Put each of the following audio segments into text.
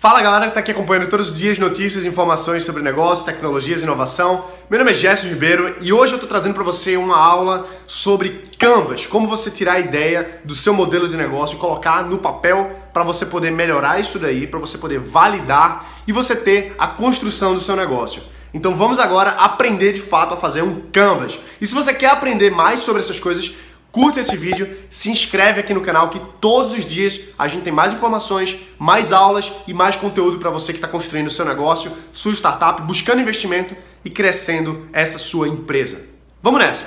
Fala galera que está aqui acompanhando todos os dias notícias, informações sobre negócios, tecnologias inovação. Meu nome é Jéssica Ribeiro e hoje eu estou trazendo para você uma aula sobre Canvas, como você tirar a ideia do seu modelo de negócio e colocar no papel para você poder melhorar isso daí, para você poder validar e você ter a construção do seu negócio. Então vamos agora aprender de fato a fazer um Canvas. E se você quer aprender mais sobre essas coisas, Curta esse vídeo, se inscreve aqui no canal que todos os dias a gente tem mais informações, mais aulas e mais conteúdo para você que está construindo seu negócio, sua startup, buscando investimento e crescendo essa sua empresa. Vamos nessa!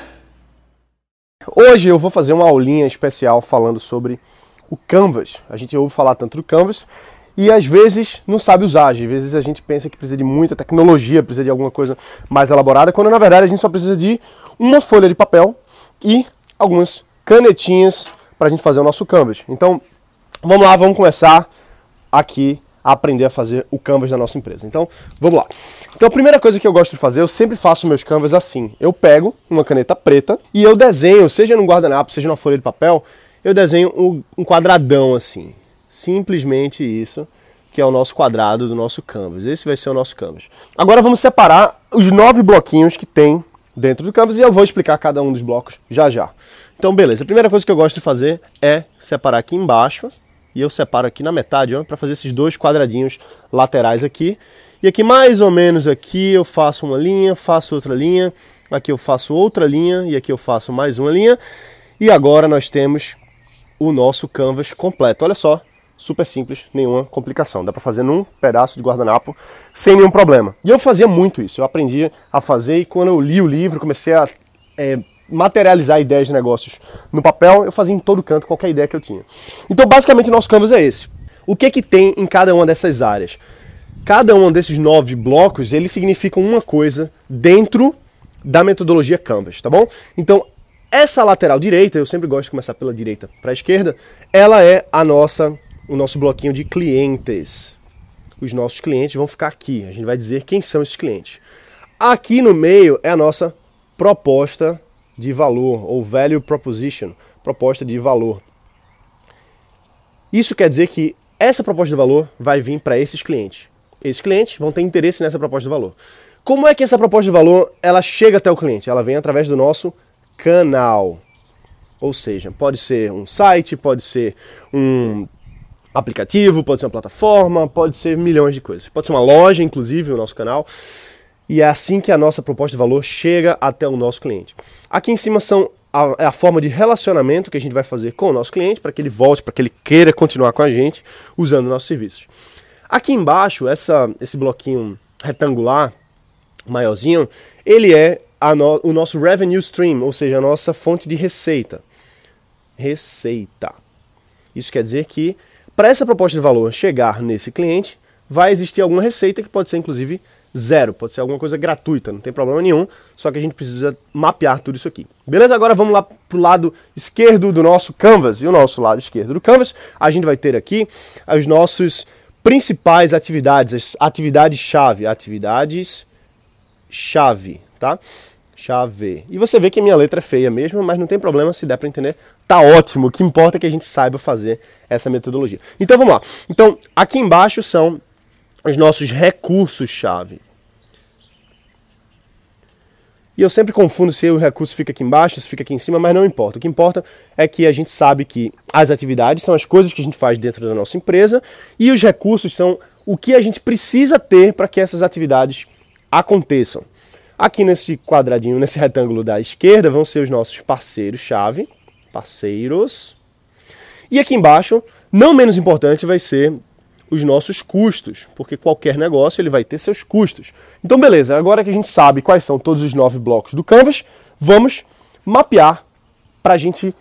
Hoje eu vou fazer uma aulinha especial falando sobre o Canvas. A gente ouve falar tanto do Canvas e às vezes não sabe usar. Às vezes a gente pensa que precisa de muita tecnologia, precisa de alguma coisa mais elaborada, quando na verdade a gente só precisa de uma folha de papel e algumas canetinhas para a gente fazer o nosso canvas. Então, vamos lá, vamos começar aqui a aprender a fazer o canvas da nossa empresa. Então, vamos lá. Então, a primeira coisa que eu gosto de fazer, eu sempre faço meus canvas assim. Eu pego uma caneta preta e eu desenho, seja no guardanapo, seja na folha de papel, eu desenho um quadradão assim. Simplesmente isso, que é o nosso quadrado do nosso canvas. Esse vai ser o nosso canvas. Agora vamos separar os nove bloquinhos que tem dentro do campus e eu vou explicar cada um dos blocos já já. Então, beleza. A primeira coisa que eu gosto de fazer é separar aqui embaixo e eu separo aqui na metade para fazer esses dois quadradinhos laterais aqui. E aqui mais ou menos aqui eu faço uma linha, faço outra linha, aqui eu faço outra linha e aqui eu faço mais uma linha. E agora nós temos o nosso canvas completo. Olha só, super simples, nenhuma complicação. Dá para fazer num pedaço de guardanapo sem nenhum problema. E eu fazia muito isso, eu aprendi a fazer e quando eu li o livro, comecei a é, materializar ideias de negócios no papel, eu fazia em todo canto qualquer ideia que eu tinha. Então, basicamente, o nosso canvas é esse. O que que tem em cada uma dessas áreas? Cada um desses nove blocos, eles significam uma coisa dentro da metodologia Canvas, tá bom? Então, essa lateral direita, eu sempre gosto de começar pela direita para a esquerda, ela é a nossa o nosso bloquinho de clientes. Os nossos clientes vão ficar aqui. A gente vai dizer quem são esses clientes. Aqui no meio é a nossa proposta de valor, ou value proposition, proposta de valor. Isso quer dizer que essa proposta de valor vai vir para esses clientes. Esses clientes vão ter interesse nessa proposta de valor. Como é que essa proposta de valor ela chega até o cliente? Ela vem através do nosso canal. Ou seja, pode ser um site, pode ser um aplicativo, pode ser uma plataforma, pode ser milhões de coisas. Pode ser uma loja, inclusive, o nosso canal. E é assim que a nossa proposta de valor chega até o nosso cliente. Aqui em cima são a, é a forma de relacionamento que a gente vai fazer com o nosso cliente para que ele volte, para que ele queira continuar com a gente usando nossos serviços. Aqui embaixo, essa, esse bloquinho retangular, maiorzinho, ele é no, o nosso revenue stream, ou seja, a nossa fonte de receita. Receita. Isso quer dizer que para essa proposta de valor chegar nesse cliente, vai existir alguma receita que pode ser inclusive zero, pode ser alguma coisa gratuita, não tem problema nenhum, só que a gente precisa mapear tudo isso aqui. Beleza? Agora vamos lá para o lado esquerdo do nosso canvas, e o nosso lado esquerdo do canvas, a gente vai ter aqui as nossas principais atividades, as atividades-chave, atividades-chave, tá? Chave. E você vê que minha letra é feia mesmo, mas não tem problema se der para entender. Tá ótimo. O que importa é que a gente saiba fazer essa metodologia. Então vamos lá. Então, aqui embaixo são os nossos recursos-chave. E eu sempre confundo se o recurso fica aqui embaixo, se fica aqui em cima, mas não importa. O que importa é que a gente sabe que as atividades são as coisas que a gente faz dentro da nossa empresa e os recursos são o que a gente precisa ter para que essas atividades aconteçam. Aqui nesse quadradinho, nesse retângulo da esquerda, vão ser os nossos parceiros-chave, parceiros. E aqui embaixo, não menos importante, vai ser os nossos custos, porque qualquer negócio ele vai ter seus custos. Então, beleza, agora que a gente sabe quais são todos os nove blocos do Canvas, vamos mapear para a gente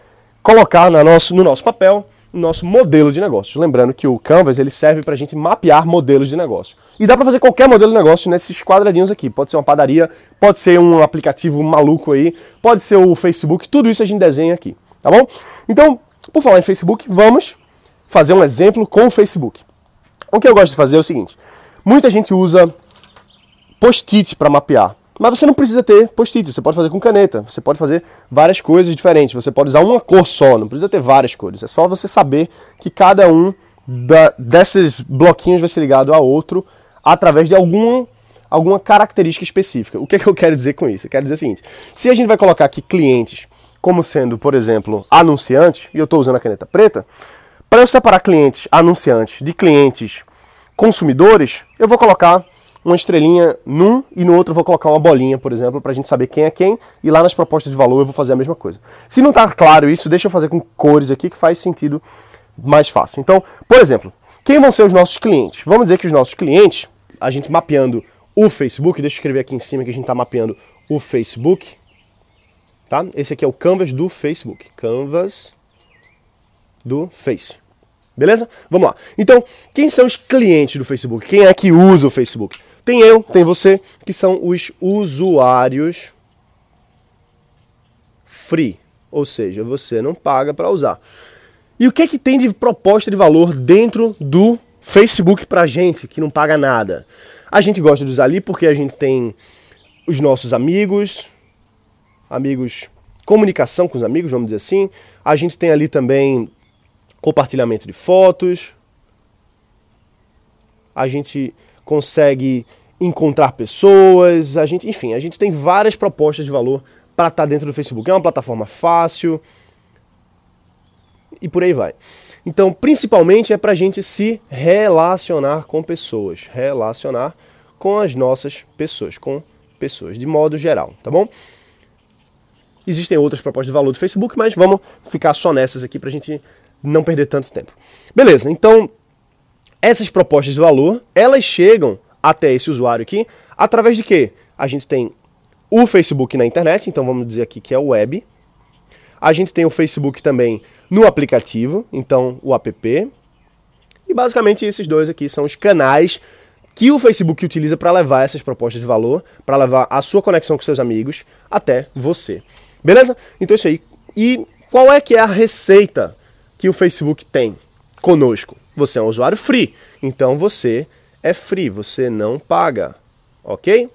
colocar no nosso, no nosso papel nosso modelo de negócio. Lembrando que o Canvas ele serve para a gente mapear modelos de negócio. E dá para fazer qualquer modelo de negócio nesses quadradinhos aqui. Pode ser uma padaria, pode ser um aplicativo maluco aí, pode ser o Facebook, tudo isso a gente desenha aqui, tá bom? Então, por falar em Facebook, vamos fazer um exemplo com o Facebook. O que eu gosto de fazer é o seguinte: muita gente usa post-it para mapear. Mas você não precisa ter post-it, você pode fazer com caneta, você pode fazer várias coisas diferentes, você pode usar uma cor só, não precisa ter várias cores, é só você saber que cada um da, desses bloquinhos vai ser ligado a outro através de algum, alguma característica específica. O que, é que eu quero dizer com isso? Eu quero dizer o seguinte: se a gente vai colocar aqui clientes como sendo, por exemplo, anunciante, e eu estou usando a caneta preta, para eu separar clientes anunciantes de clientes consumidores, eu vou colocar uma estrelinha num e no outro eu vou colocar uma bolinha, por exemplo, para a gente saber quem é quem, e lá nas propostas de valor eu vou fazer a mesma coisa. Se não está claro isso, deixa eu fazer com cores aqui que faz sentido mais fácil. Então, por exemplo, quem vão ser os nossos clientes? Vamos dizer que os nossos clientes, a gente mapeando o Facebook, deixa eu escrever aqui em cima que a gente está mapeando o Facebook, tá? Esse aqui é o canvas do Facebook, canvas do Face. Beleza? Vamos lá. Então, quem são os clientes do Facebook? Quem é que usa o Facebook? Tem eu, tem você, que são os usuários free, ou seja, você não paga para usar. E o que é que tem de proposta de valor dentro do Facebook pra gente, que não paga nada? A gente gosta de usar ali porque a gente tem os nossos amigos, amigos, comunicação com os amigos, vamos dizer assim. A gente tem ali também compartilhamento de fotos. A gente consegue encontrar pessoas, a gente, enfim, a gente tem várias propostas de valor para estar tá dentro do Facebook. É uma plataforma fácil e por aí vai. Então, principalmente é para a gente se relacionar com pessoas, relacionar com as nossas pessoas, com pessoas, de modo geral, tá bom? Existem outras propostas de valor do Facebook, mas vamos ficar só nessas aqui para a gente não perder tanto tempo. Beleza, então essas propostas de valor, elas chegam até esse usuário aqui através de quê? A gente tem o Facebook na internet, então vamos dizer aqui que é o web. A gente tem o Facebook também no aplicativo, então o app. E basicamente esses dois aqui são os canais que o Facebook utiliza para levar essas propostas de valor, para levar a sua conexão com seus amigos até você. Beleza? Então é isso aí. E qual é que é a receita que o Facebook tem conosco? Você é um usuário free, então você é free, você não paga, ok?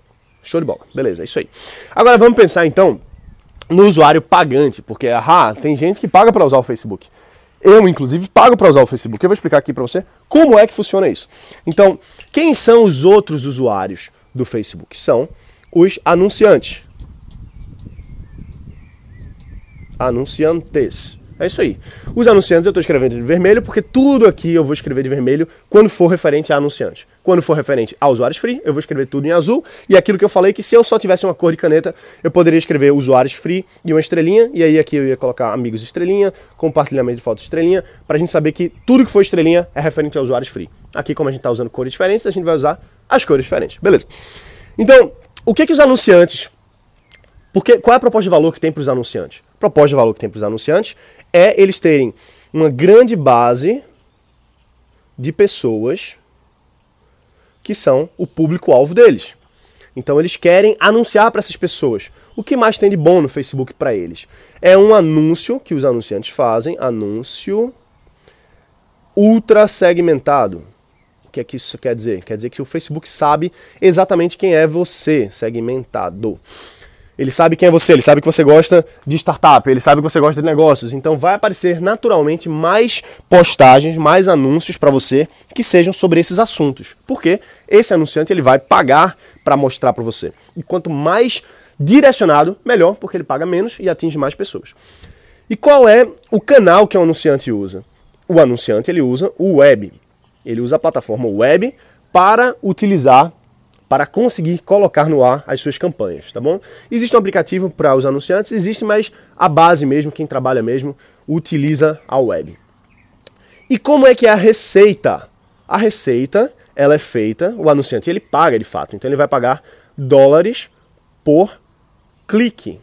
Show de bola, beleza, é isso aí. Agora vamos pensar então no usuário pagante, porque ah, tem gente que paga para usar o Facebook. Eu, inclusive, pago para usar o Facebook. Eu vou explicar aqui para você como é que funciona isso. Então, quem são os outros usuários do Facebook? São os anunciantes. Anunciantes. É isso aí. Os anunciantes eu estou escrevendo de vermelho porque tudo aqui eu vou escrever de vermelho quando for referente a anunciante. Quando for referente a usuários free, eu vou escrever tudo em azul. E aquilo que eu falei que se eu só tivesse uma cor de caneta, eu poderia escrever usuários free e uma estrelinha. E aí aqui eu ia colocar amigos estrelinha, compartilhamento de fotos estrelinha, para a gente saber que tudo que for estrelinha é referente a usuários free. Aqui, como a gente está usando cores diferentes, a gente vai usar as cores diferentes. Beleza. Então, o que, que os anunciantes. Porque, qual é a proposta de valor que tem para os anunciantes? A proposta de valor que tem para os anunciantes é eles terem uma grande base de pessoas que são o público-alvo deles. Então eles querem anunciar para essas pessoas. O que mais tem de bom no Facebook para eles? É um anúncio que os anunciantes fazem, anúncio ultra segmentado. O que é que isso quer dizer? Quer dizer que o Facebook sabe exatamente quem é você, segmentado. Ele sabe quem é você, ele sabe que você gosta de startup, ele sabe que você gosta de negócios. Então vai aparecer naturalmente mais postagens, mais anúncios para você que sejam sobre esses assuntos. Porque esse anunciante ele vai pagar para mostrar para você. E quanto mais direcionado, melhor, porque ele paga menos e atinge mais pessoas. E qual é o canal que o anunciante usa? O anunciante ele usa o web. Ele usa a plataforma web para utilizar para conseguir colocar no ar as suas campanhas, tá bom? Existe um aplicativo para os anunciantes, existe, mas a base mesmo, quem trabalha mesmo, utiliza a web. E como é que é a receita? A receita, ela é feita, o anunciante ele paga de fato, então ele vai pagar dólares por clique.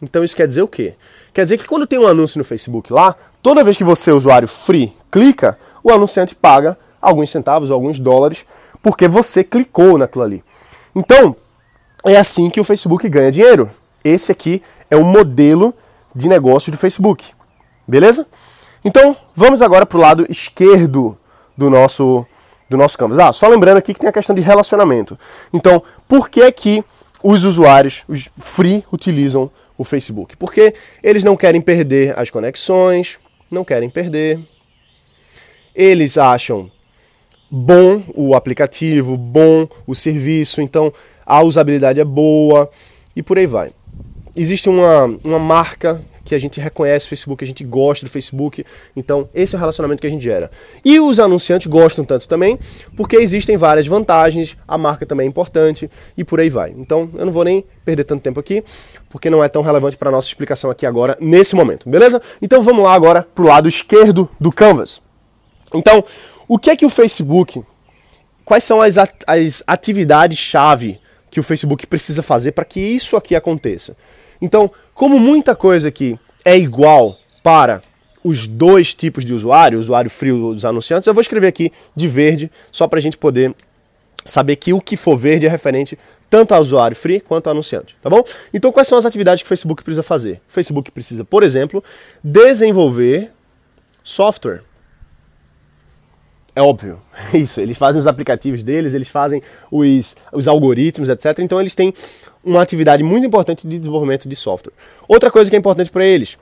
Então isso quer dizer o quê? Quer dizer que quando tem um anúncio no Facebook lá, toda vez que você, usuário free, clica, o anunciante paga alguns centavos, alguns dólares porque você clicou naquilo ali. Então, é assim que o Facebook ganha dinheiro. Esse aqui é o modelo de negócio do Facebook. Beleza? Então, vamos agora para o lado esquerdo do nosso, do nosso canvas. Ah, só lembrando aqui que tem a questão de relacionamento. Então, por que que os usuários, os free, utilizam o Facebook? Porque eles não querem perder as conexões, não querem perder eles acham bom o aplicativo, bom o serviço, então a usabilidade é boa e por aí vai. Existe uma, uma marca que a gente reconhece o Facebook, a gente gosta do Facebook, então esse é o relacionamento que a gente gera. E os anunciantes gostam tanto também, porque existem várias vantagens, a marca também é importante e por aí vai. Então eu não vou nem perder tanto tempo aqui, porque não é tão relevante para a nossa explicação aqui agora, nesse momento, beleza? Então vamos lá agora para o lado esquerdo do Canvas. Então, o que é que o Facebook, quais são as, as atividades-chave que o Facebook precisa fazer para que isso aqui aconteça? Então, como muita coisa aqui é igual para os dois tipos de usuário, usuário frio e os anunciantes, eu vou escrever aqui de verde, só para a gente poder saber que o que for verde é referente tanto ao usuário free quanto ao anunciante, tá bom? Então, quais são as atividades que o Facebook precisa fazer? O Facebook precisa, por exemplo, desenvolver software. É óbvio, isso. Eles fazem os aplicativos deles, eles fazem os, os algoritmos, etc. Então, eles têm uma atividade muito importante de desenvolvimento de software. Outra coisa que é importante para eles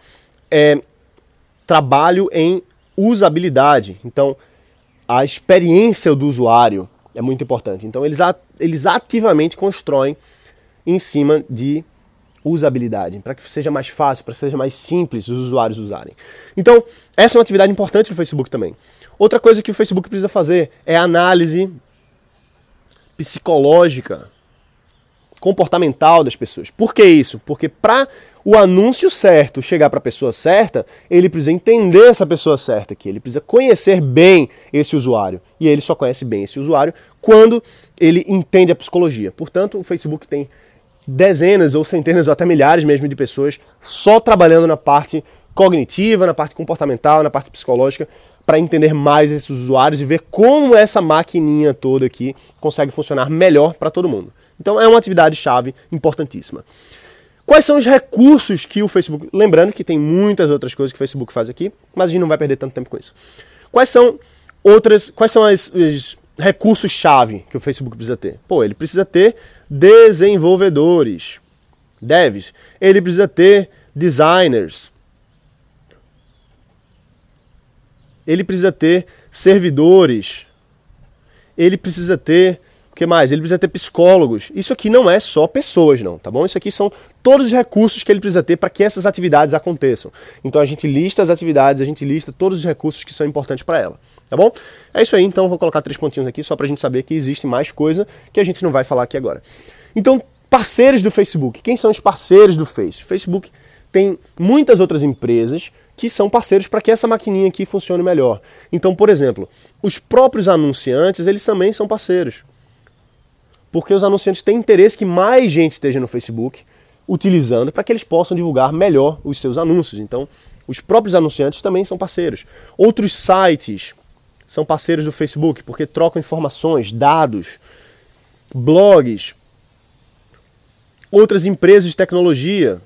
é trabalho em usabilidade. Então, a experiência do usuário é muito importante. Então, eles, eles ativamente constroem em cima de usabilidade, para que seja mais fácil, para que seja mais simples os usuários usarem. Então, essa é uma atividade importante do Facebook também. Outra coisa que o Facebook precisa fazer é análise psicológica comportamental das pessoas. Por que isso? Porque para o anúncio certo chegar para a pessoa certa, ele precisa entender essa pessoa certa aqui, ele precisa conhecer bem esse usuário. E ele só conhece bem esse usuário quando ele entende a psicologia. Portanto, o Facebook tem dezenas ou centenas ou até milhares mesmo de pessoas só trabalhando na parte cognitiva, na parte comportamental, na parte psicológica, para entender mais esses usuários e ver como essa maquininha toda aqui consegue funcionar melhor para todo mundo. Então é uma atividade-chave importantíssima. Quais são os recursos que o Facebook. Lembrando que tem muitas outras coisas que o Facebook faz aqui, mas a gente não vai perder tanto tempo com isso. Quais são outras. Quais são os recursos-chave que o Facebook precisa ter? Pô, ele precisa ter desenvolvedores, devs. Ele precisa ter designers. Ele precisa ter servidores. Ele precisa ter que mais? Ele precisa ter psicólogos. Isso aqui não é só pessoas, não, tá bom? Isso aqui são todos os recursos que ele precisa ter para que essas atividades aconteçam. Então a gente lista as atividades, a gente lista todos os recursos que são importantes para ela, tá bom? É isso aí, então vou colocar três pontinhos aqui só para a gente saber que existe mais coisa que a gente não vai falar aqui agora. Então, parceiros do Facebook. Quem são os parceiros do Face? O Facebook tem muitas outras empresas que são parceiros para que essa maquininha aqui funcione melhor. Então, por exemplo, os próprios anunciantes, eles também são parceiros porque os anunciantes têm interesse que mais gente esteja no Facebook utilizando para que eles possam divulgar melhor os seus anúncios. Então, os próprios anunciantes também são parceiros. Outros sites são parceiros do Facebook porque trocam informações, dados, blogs. Outras empresas de tecnologia,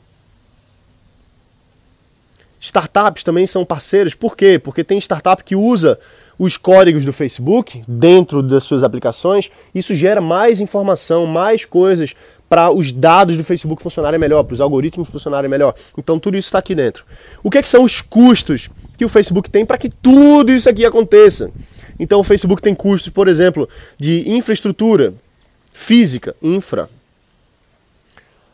startups também são parceiros. Por quê? Porque tem startup que usa os códigos do Facebook dentro das suas aplicações, isso gera mais informação, mais coisas para os dados do Facebook funcionarem melhor, para os algoritmos funcionarem melhor. Então tudo isso está aqui dentro. O que, é que são os custos que o Facebook tem para que tudo isso aqui aconteça? Então o Facebook tem custos, por exemplo, de infraestrutura física, infra,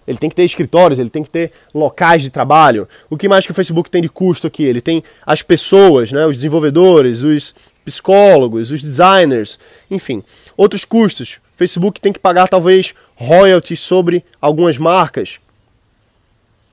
ele tem que ter escritórios, ele tem que ter locais de trabalho. O que mais que o Facebook tem de custo aqui? Ele tem as pessoas, né, os desenvolvedores, os psicólogos, os designers, enfim. Outros custos. Facebook tem que pagar talvez royalties sobre algumas marcas.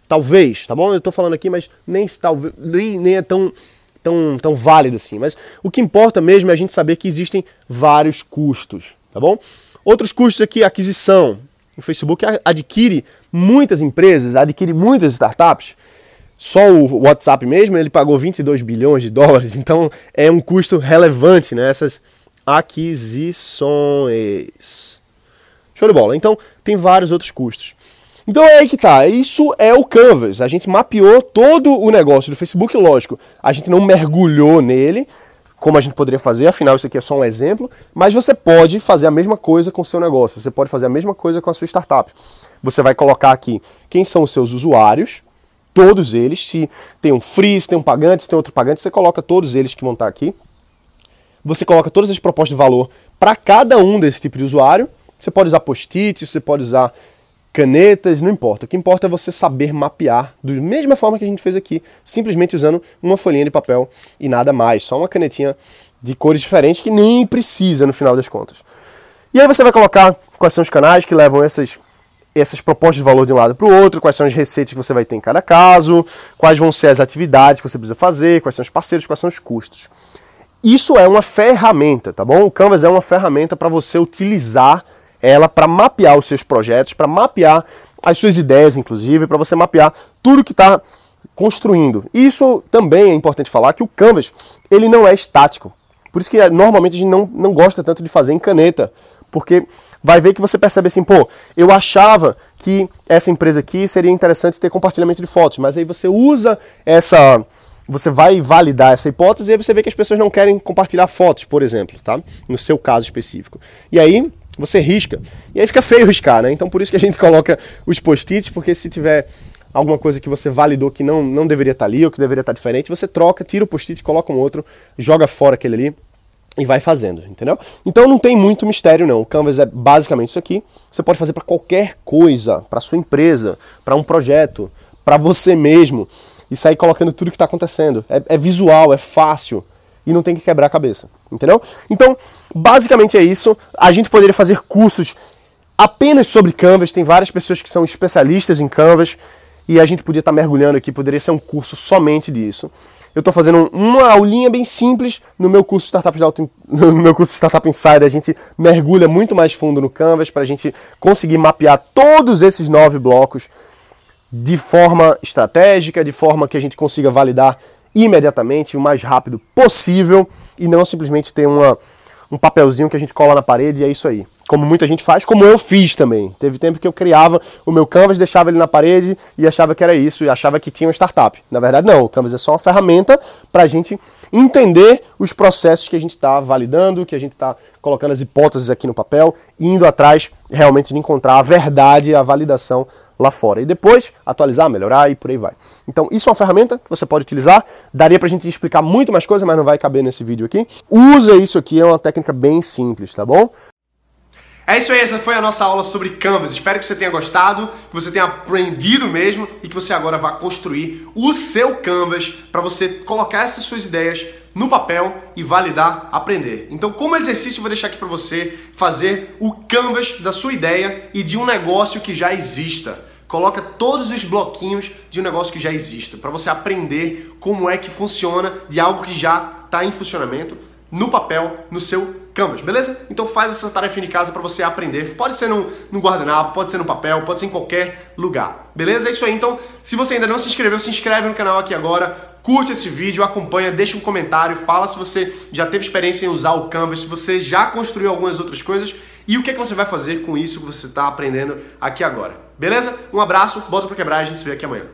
Talvez, tá bom? Eu estou falando aqui, mas nem, talvez, nem, nem é tão, tão, tão válido assim. Mas o que importa mesmo é a gente saber que existem vários custos, tá bom? Outros custos aqui, aquisição. O Facebook adquire muitas empresas, adquire muitas startups só o WhatsApp mesmo, ele pagou 22 bilhões de dólares, então é um custo relevante nessas né, aquisições. Show de bola. Então, tem vários outros custos. Então é aí que tá. Isso é o Canvas. A gente mapeou todo o negócio do Facebook, lógico. A gente não mergulhou nele, como a gente poderia fazer, afinal isso aqui é só um exemplo, mas você pode fazer a mesma coisa com o seu negócio. Você pode fazer a mesma coisa com a sua startup. Você vai colocar aqui quem são os seus usuários, todos eles. Se tem um free, se tem um pagante, se tem outro pagante, você coloca todos eles que vão estar aqui. você coloca todas as propostas de valor para cada um desse tipo de usuário. Você pode usar post-its, você pode usar canetas, não importa. O que importa é você saber mapear da mesma forma que a gente fez aqui, simplesmente usando uma folhinha de papel e nada mais, só uma canetinha de cores diferentes que nem precisa no final das contas. E aí você vai colocar quais são os canais que levam essas, essas propostas de valor de um lado para o outro, quais são as receitas que você vai ter em cada caso, quais vão ser as atividades que você precisa fazer, quais são os parceiros, quais são os custos. Isso é uma ferramenta, tá bom? O Canvas é uma ferramenta para você utilizar ela para mapear os seus projetos, para mapear as suas ideias, inclusive, para você mapear tudo que está construindo. Isso também é importante falar que o Canvas ele não é estático. Por isso que é, normalmente a gente não, não gosta tanto de fazer em caneta, porque vai ver que você percebe assim, pô, eu achava que essa empresa aqui seria interessante ter compartilhamento de fotos, mas aí você usa essa, você vai validar essa hipótese e aí você vê que as pessoas não querem compartilhar fotos, por exemplo, tá? No seu caso específico. E aí você risca. E aí fica feio riscar, né? Então por isso que a gente coloca os post-its, porque se tiver alguma coisa que você validou que não, não deveria estar ali ou que deveria estar diferente, você troca, tira o post-it, coloca um outro, joga fora aquele ali e vai fazendo, entendeu? Então não tem muito mistério não. O Canvas é basicamente isso aqui. Você pode fazer para qualquer coisa, para sua empresa, para um projeto, para você mesmo e sair colocando tudo que está acontecendo. É, é visual, é fácil e não tem que quebrar a cabeça, entendeu? Então, basicamente é isso. A gente poderia fazer cursos apenas sobre Canvas, tem várias pessoas que são especialistas em Canvas e a gente podia estar tá mergulhando aqui, poderia ser um curso somente disso. Eu estou fazendo uma aulinha bem simples no meu curso Startup de Auto, no meu curso Startup Insider. A gente mergulha muito mais fundo no Canvas para a gente conseguir mapear todos esses nove blocos de forma estratégica, de forma que a gente consiga validar imediatamente, o mais rápido possível e não simplesmente ter uma, um papelzinho que a gente cola na parede e é isso aí como muita gente faz, como eu fiz também. Teve tempo que eu criava o meu Canvas, deixava ele na parede e achava que era isso, e achava que tinha uma startup. Na verdade, não. O Canvas é só uma ferramenta para a gente entender os processos que a gente está validando, que a gente está colocando as hipóteses aqui no papel, indo atrás realmente de encontrar a verdade, a validação lá fora. E depois atualizar, melhorar e por aí vai. Então, isso é uma ferramenta que você pode utilizar. Daria para a gente explicar muito mais coisa, mas não vai caber nesse vídeo aqui. Usa isso aqui, é uma técnica bem simples, tá bom? É isso aí, essa foi a nossa aula sobre Canvas. Espero que você tenha gostado, que você tenha aprendido mesmo e que você agora vá construir o seu Canvas para você colocar essas suas ideias no papel e validar, aprender. Então, como exercício, vou deixar aqui para você fazer o Canvas da sua ideia e de um negócio que já exista. Coloca todos os bloquinhos de um negócio que já exista, para você aprender como é que funciona de algo que já está em funcionamento no papel, no seu Canvas, beleza? Então faz essa tarefa de casa para você aprender. Pode ser no, no guardanapo, pode ser no papel, pode ser em qualquer lugar, beleza? É isso aí. Então, se você ainda não se inscreveu, se inscreve no canal aqui agora, curte esse vídeo, acompanha, deixa um comentário, fala se você já teve experiência em usar o Canvas, se você já construiu algumas outras coisas e o que, é que você vai fazer com isso que você está aprendendo aqui agora. Beleza? Um abraço, bota para quebrar, a gente se vê aqui amanhã.